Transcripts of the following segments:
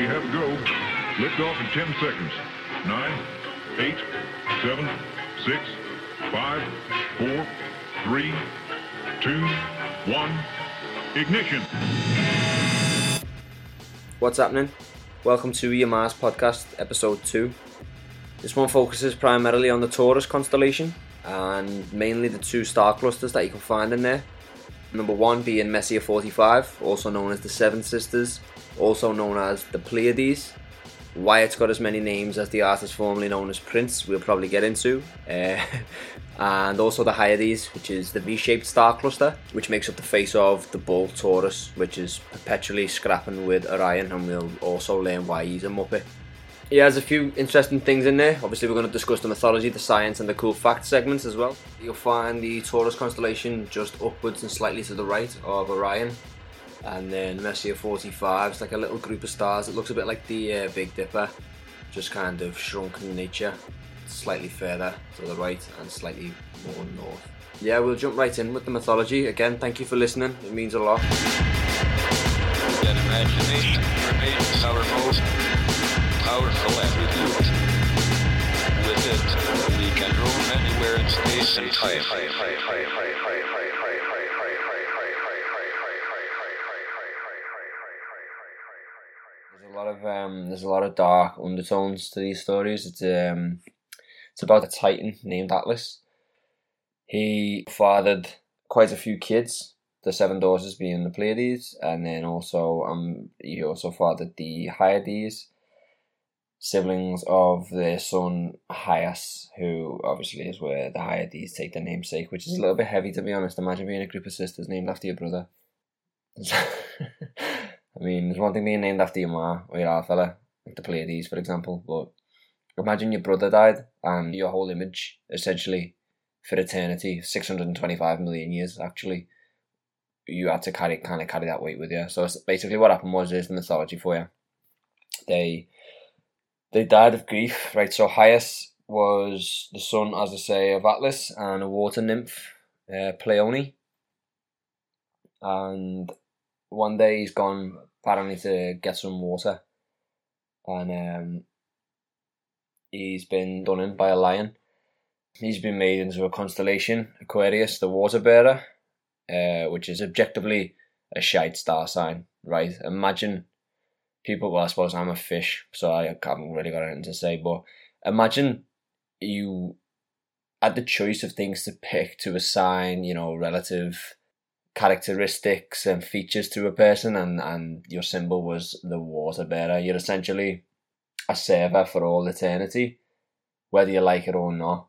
We have go. Lift off in 10 seconds. Nine, eight, seven, six, five, four, three, two, one. Ignition. What's happening? Welcome to Your Mars podcast, episode 2. This one focuses primarily on the Taurus constellation and mainly the two star clusters that you can find in there. Number one being Messier 45, also known as the Seven Sisters, also known as the Pleiades. Why it's got as many names as the artist formerly known as Prince, we'll probably get into. Uh, and also the Hyades, which is the V-shaped star cluster, which makes up the face of the bull Taurus, which is perpetually scrapping with Orion, and we'll also learn why he's a Muppet. He has a few interesting things in there. Obviously, we're going to discuss the mythology, the science, and the cool fact segments as well. You'll find the Taurus constellation just upwards and slightly to the right of Orion, and then Messier 45 is like a little group of stars. It looks a bit like the uh, Big Dipper, just kind of shrunk in nature, slightly further to the right and slightly more north. Yeah, we'll jump right in with the mythology. Again, thank you for listening, it means a lot. Powerful. With it, we can roam anywhere in space and time. There's a lot of um, there's a lot of dark undertones to these stories. It's um, it's about a titan named Atlas. He fathered quite a few kids, the seven daughters being the Pleiades, and then also um, he also fathered the Hyades, siblings of their son Hyas, who obviously is where the Hyades take their namesake, which is a little bit heavy to be honest. Imagine being a group of sisters named after your brother. I mean, there's one thing being named after your ma or your fella, like the Pleiades, for example, but imagine your brother died and your whole image, essentially, for eternity, 625 million years actually, you had to carry kind of carry that weight with you. So basically what happened was is the mythology for you. They they died of grief, right? So Hyas was the son, as I say, of Atlas and a water nymph, uh, Pleione. And one day he's gone apparently to get some water, and um, he's been done in by a lion. He's been made into a constellation, Aquarius, the water bearer, uh, which is objectively a shite star sign, right? Imagine people, well, I suppose I'm a fish, so I haven't really got anything to say, but imagine you had the choice of things to pick to assign, you know, relative characteristics and features to a person and, and your symbol was the water bearer. You're essentially a server for all eternity, whether you like it or not.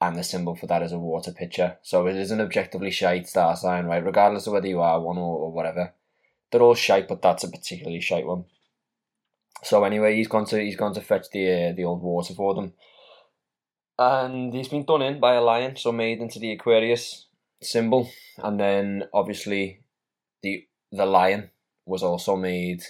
And the symbol for that is a water pitcher. So it is an objectively shite star sign, right? Regardless of whether you are one or, or whatever. They're all shite, but that's a particularly shite one. So anyway, he's gone to he's gone to fetch the uh, the old water for them. And he's been done in by a lion, so made into the Aquarius symbol, and then obviously the the lion was also made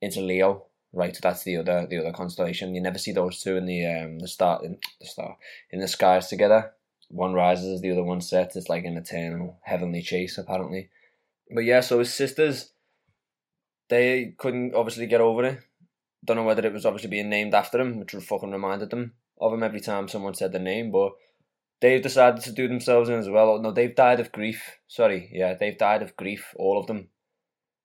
into Leo. Right, So that's the other the other constellation. You never see those two in the um the star in the star in the skies together. One rises, the other one sets. It's like an eternal heavenly chase, apparently. But yeah, so his sisters, they couldn't obviously get over it. Don't know whether it was obviously being named after him, which fucking reminded them of him every time someone said the name, but they've decided to do themselves in as well. No, they've died of grief. Sorry, yeah, they've died of grief, all of them.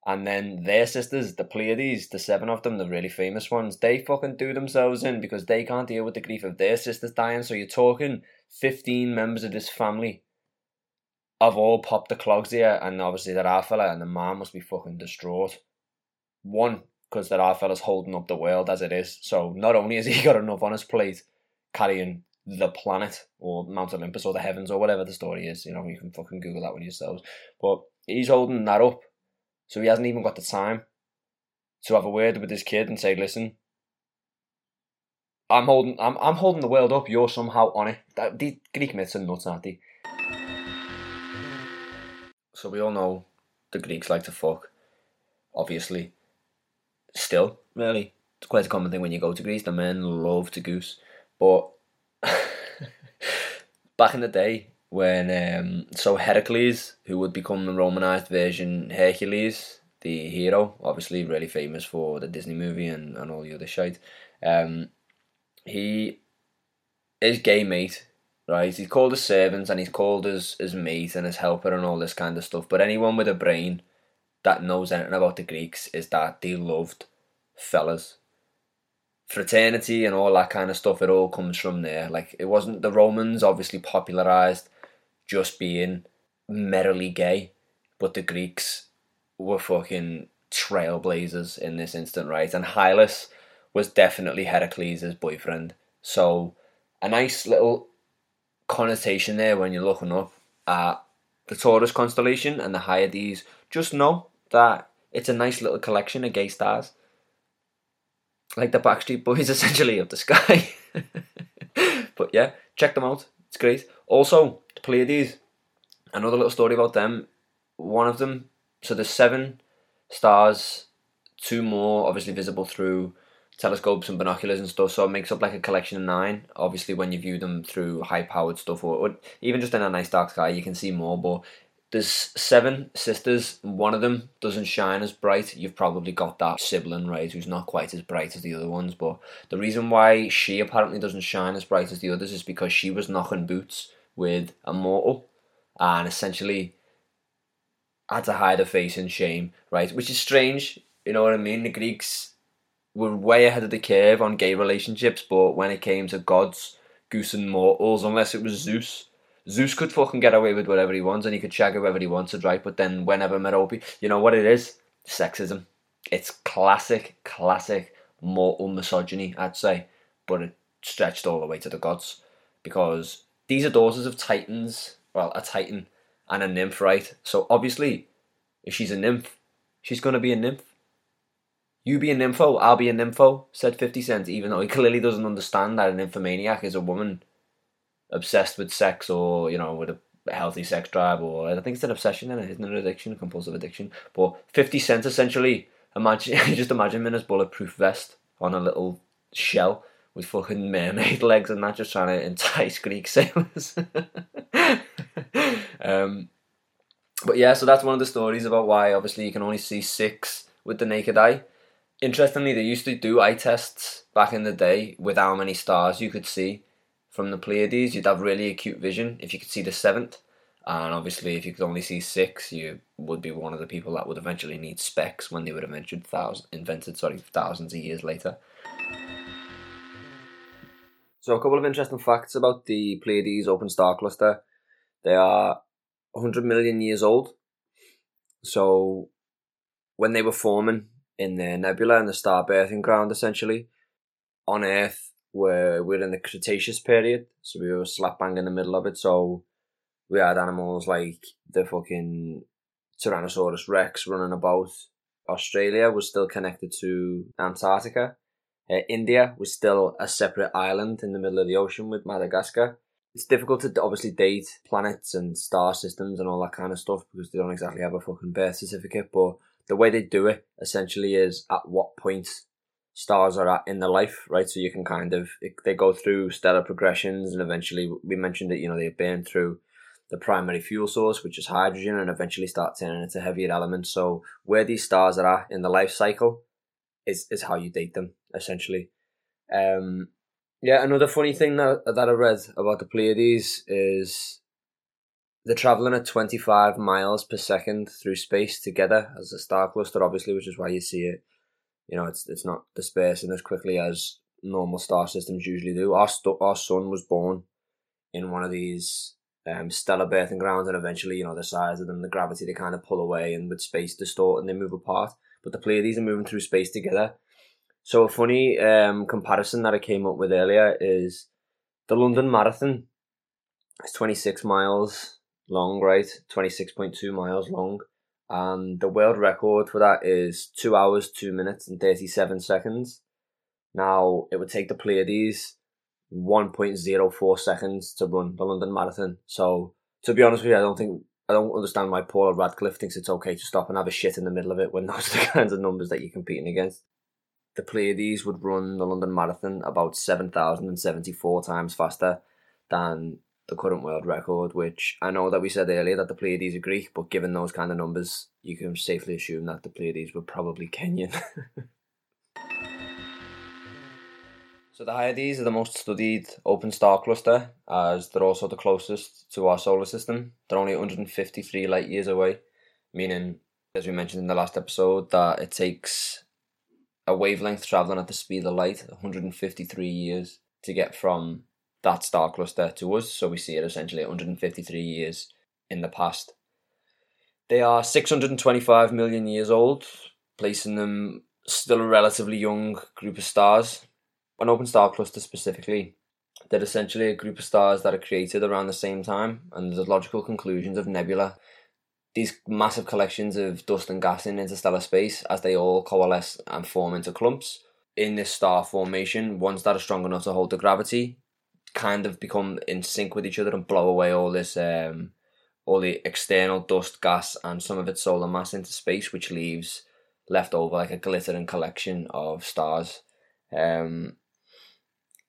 And then their sisters, the Pleiades, the seven of them, the really famous ones, they fucking do themselves in because they can't deal with the grief of their sisters dying. So you're talking 15 members of this family have all popped the clogs here, and obviously that our fella and the man must be fucking distraught. One, because that our fella's holding up the world as it is. So not only has he got enough on his plate carrying the planet or Mount Olympus or the heavens or whatever the story is. You know, you can fucking Google that one yourselves. But he's holding that up. So he hasn't even got the time to have a word with his kid and say, listen, I'm holding I'm I'm holding the world up, you're somehow on it. That, the Greek myths are nuts, aren't they? So we all know the Greeks like to fuck. Obviously. Still, really. It's quite a common thing when you go to Greece. The men love to goose. But back in the day when um, so Heracles, who would become the Romanized version Hercules, the hero, obviously really famous for the Disney movie and, and all the other shit. Um, he is gay mate, right? He's called his servants and he's called his, his mate and his helper and all this kind of stuff. But anyone with a brain that knows anything about the Greeks is that they loved fellas. Fraternity and all that kind of stuff, it all comes from there. Like, it wasn't the Romans obviously popularized just being merrily gay, but the Greeks were fucking trailblazers in this instant, right? And Hylas was definitely Heracles' boyfriend. So, a nice little connotation there when you're looking up at the Taurus constellation and the Hyades. Just know that it's a nice little collection of gay stars. Like the Backstreet Boys, essentially, of the sky. but yeah, check them out. It's great. Also, the Pleiades, another little story about them. One of them, so there's seven stars, two more obviously visible through telescopes and binoculars and stuff, so it makes up like a collection of nine. Obviously, when you view them through high powered stuff or, or, even just in a nice dark sky, you can see more. But there's seven sisters, one of them doesn't shine as bright. You've probably got that sibling, right, who's not quite as bright as the other ones. But the reason why she apparently doesn't shine as bright as the others is because she was knocking boots with a mortal and essentially had to hide her face in shame, right? Which is strange, you know what I mean? The Greeks were way ahead of the curve on gay relationships, but when it came to gods, goose and mortals, unless it was Zeus, Zeus could fucking get away with whatever he wants and he could shag whoever he wanted, right? But then whenever Merope, you know what it is? Sexism. It's classic, classic mortal misogyny, I'd say, but it stretched all the way to the gods because these are daughters of titans. Well, a titan and a nymph, right? So obviously, if she's a nymph, she's going to be a nymph. You be a nympho, I'll be a nympho, said 50 Cent, even though he clearly doesn't understand that an nymphomaniac is a woman obsessed with sex or, you know, with a healthy sex drive, or I think it's an obsession and it isn't an addiction, a compulsive addiction. But 50 Cent essentially, imagine just imagine him in his bulletproof vest on a little shell with fucking mermaid legs and that, just trying to entice Greek sailors. um, but yeah, so that's one of the stories about why obviously you can only see six with the naked eye. Interestingly, they used to do eye tests back in the day with how many stars you could see from the Pleiades. You'd have really acute vision if you could see the seventh, and obviously, if you could only see six, you would be one of the people that would eventually need specs when they were invented, thousand, invented sorry, thousands of years later. So, a couple of interesting facts about the Pleiades open star cluster. They are 100 million years old. So, when they were forming in the nebula and the star birthing ground, essentially, on Earth, we're, we're in the Cretaceous period. So, we were slap bang in the middle of it. So, we had animals like the fucking Tyrannosaurus Rex running about. Australia was still connected to Antarctica. Uh, India was still a separate island in the middle of the ocean with Madagascar. It's difficult to obviously date planets and star systems and all that kind of stuff because they don't exactly have a fucking birth certificate. But the way they do it essentially is at what point stars are at in their life, right? So you can kind of they go through stellar progressions and eventually we mentioned that you know they burn through the primary fuel source, which is hydrogen, and eventually start turning into heavier elements. So where these stars are at in the life cycle is is how you date them essentially. Um, yeah, another funny thing that that I read about the Pleiades is they're traveling at 25 miles per second through space together as a star cluster, obviously, which is why you see it. You know, it's it's not dispersing as quickly as normal star systems usually do. Our st- our sun was born in one of these um, stellar birthing grounds, and eventually, you know, the size of them, the gravity, they kind of pull away, and with space distort and they move apart. But the Pleiades are moving through space together. So a funny um, comparison that I came up with earlier is the London Marathon. It's 26 miles long, right? 26.2 miles long. And the world record for that is 2 hours, 2 minutes, and 37 seconds. Now, it would take the Pleiades 1.04 seconds to run the London Marathon. So, to be honest with you, I don't think I don't understand why Paula Radcliffe thinks it's okay to stop and have a shit in the middle of it when those are the kinds of numbers that you're competing against. The Pleiades would run the London Marathon about 7,074 times faster than the current world record, which I know that we said earlier that the Pleiades are Greek, but given those kind of numbers, you can safely assume that the Pleiades were probably Kenyan. so the Hyades are the most studied open star cluster, as they're also the closest to our solar system. They're only 153 light years away, meaning, as we mentioned in the last episode, that it takes a wavelength traveling at the speed of light, 153 years, to get from that star cluster to us. So we see it essentially 153 years in the past. They are 625 million years old, placing them still a relatively young group of stars. An open star cluster specifically, they're essentially a group of stars that are created around the same time, and the logical conclusions of nebula. These massive collections of dust and gas in interstellar space, as they all coalesce and form into clumps in this star formation, ones that are strong enough to hold the gravity, kind of become in sync with each other and blow away all this um all the external dust, gas, and some of its solar mass into space, which leaves left over like a glittering collection of stars. Um,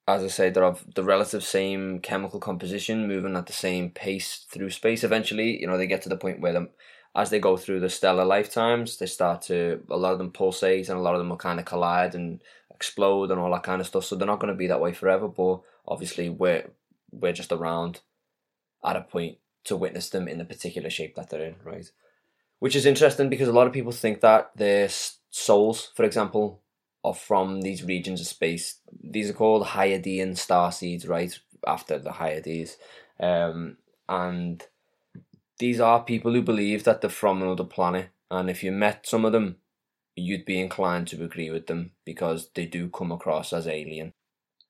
as I say, they're of the relative same chemical composition, moving at the same pace through space. Eventually, you know, they get to the point where them, as they go through the stellar lifetimes, they start to a lot of them pulsate and a lot of them will kind of collide and explode and all that kind of stuff. So they're not going to be that way forever. But obviously, we're we're just around at a point to witness them in the particular shape that they're in, right? Which is interesting because a lot of people think that their souls, for example, are from these regions of space. These are called Hyadian star seeds, right? After the Hyades. Um, and these are people who believe that they're from another planet. And if you met some of them, you'd be inclined to agree with them because they do come across as alien.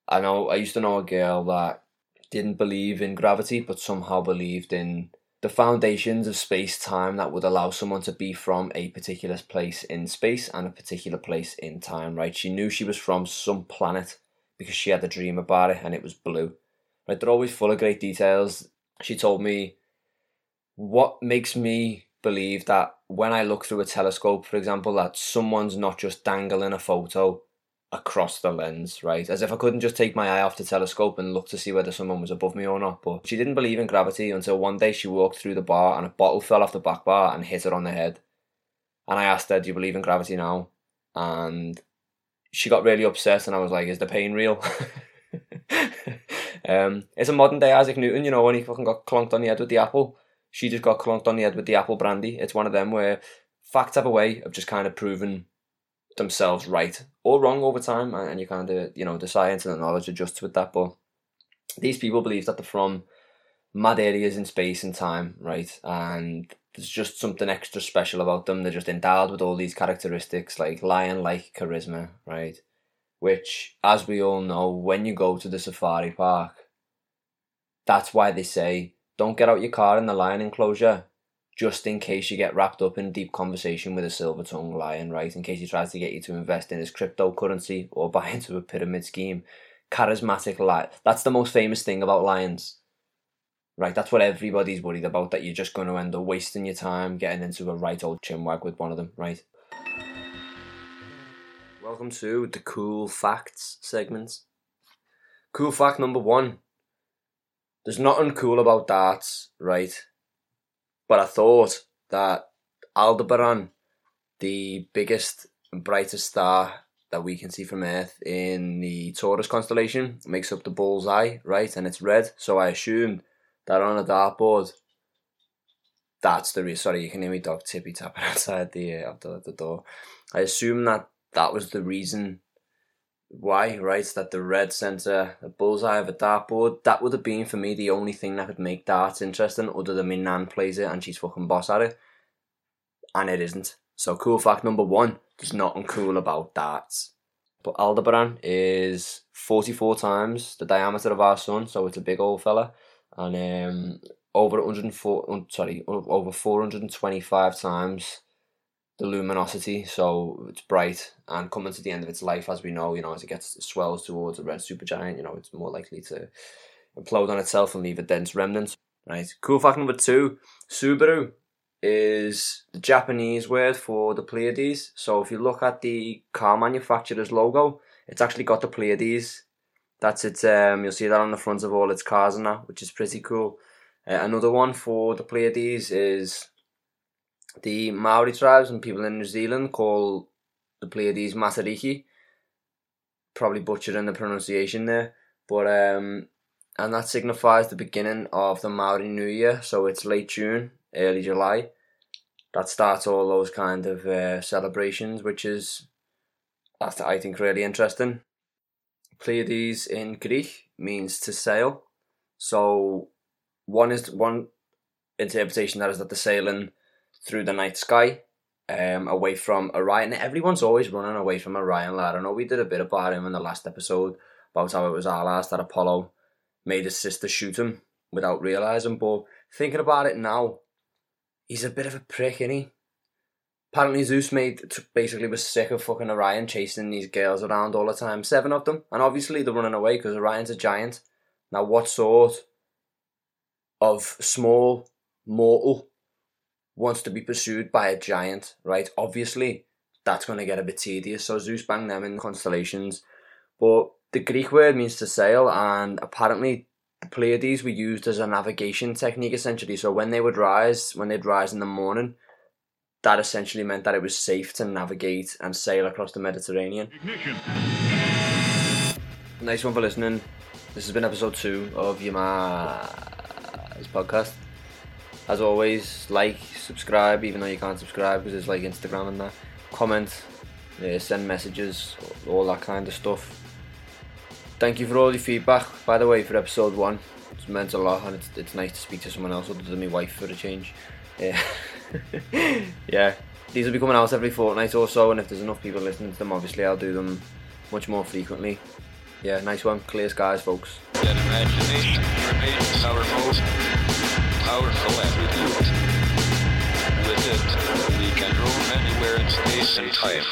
I know I used to know a girl that didn't believe in gravity, but somehow believed in the foundations of space time that would allow someone to be from a particular place in space and a particular place in time, right? She knew she was from some planet because she had a dream about it and it was blue. Right? They're always full of great details. She told me what makes me believe that when I look through a telescope, for example, that someone's not just dangling a photo across the lens, right? As if I couldn't just take my eye off the telescope and look to see whether someone was above me or not. But she didn't believe in gravity until one day she walked through the bar and a bottle fell off the back bar and hit her on the head. And I asked her, Do you believe in gravity now? And she got really upset and I was like, Is the pain real? um, it's a modern day Isaac Newton, you know, when he fucking got clunked on the head with the apple. She just got clunked on the head with the apple brandy. It's one of them where facts have a way of just kind of proving themselves right or wrong over time, and you kind of you know the science and the knowledge adjusts with that. But these people believe that they're from mad areas in space and time, right? And there's just something extra special about them. They're just endowed with all these characteristics, like lion-like charisma, right? Which, as we all know, when you go to the safari park, that's why they say don't get out your car in the lion enclosure just in case you get wrapped up in deep conversation with a silver tongued lion, right? In case he tries to get you to invest in his cryptocurrency or buy into a pyramid scheme. Charismatic lion. That's the most famous thing about lions. Right, that's what everybody's worried about, that you're just going to end up wasting your time getting into a right old chinwag with one of them, right? Welcome to the cool facts segment. Cool fact number one. There's nothing cool about darts, right? But I thought that Aldebaran, the biggest and brightest star that we can see from Earth in the Taurus constellation, makes up the bullseye, right? And it's red. So I assumed that on a dartboard, that's the reason. Sorry, you can hear me dog tippy tapping outside the, uh, the, the door. I assume that that was the reason why, writes That the red centre, the bullseye of a dartboard, that would have been for me the only thing that could make darts interesting, other than my nan plays it and she's fucking boss at it. And it isn't. So cool fact number one, there's nothing cool about darts. But Aldebaran is 44 times the diameter of our sun, so it's a big old fella. And um, over 104, sorry, over 425 times the luminosity, so it's bright and coming to the end of its life, as we know, you know, as it gets it swells towards a red supergiant, you know, it's more likely to implode on itself and leave a dense remnant. Right. Cool fact number two: Subaru is the Japanese word for the Pleiades. So if you look at the car manufacturer's logo, it's actually got the Pleiades That's it. Um, you'll see that on the front of all its cars and that, which is pretty cool. Uh, another one for the Pleiades is the Maori tribes and people in New Zealand call the Pleiades Matariki. Probably butchering the pronunciation there, but um, and that signifies the beginning of the Maori New Year. So it's late June, early July. That starts all those kind of uh, celebrations, which is that's I think really interesting. Pleiades in Greek means to sail. So one is one interpretation that is that they're sailing through the night sky, um, away from Orion. Everyone's always running away from Orion, lad. I know we did a bit about him in the last episode about how it was our last that Apollo made his sister shoot him without realizing. But thinking about it now, he's a bit of a prick, isn't he? Apparently Zeus made basically was sick of fucking Orion chasing these girls around all the time, seven of them, and obviously they're running away because Orion's a giant. Now, what sort of small mortal wants to be pursued by a giant, right? Obviously, that's going to get a bit tedious. So Zeus banged them in constellations. But the Greek word means to sail, and apparently the Pleiades were used as a navigation technique essentially. So when they would rise, when they'd rise in the morning, that essentially meant that it was safe to navigate and sail across the Mediterranean. Ignition. Nice one for listening. This has been episode two of Yama's podcast. As always, like, subscribe, even though you can't subscribe because it's like Instagram and that. Comment, uh, send messages, all that kind of stuff. Thank you for all your feedback, by the way, for episode one. It's meant a lot and it's, it's nice to speak to someone else other than my wife for a change. Yeah. yeah. These will be coming out every fortnight or so, and if there's enough people listening to them, obviously I'll do them much more frequently. Yeah, nice one. Clear skies, folks. Powerful attribute. With it, we can roam anywhere in space and time.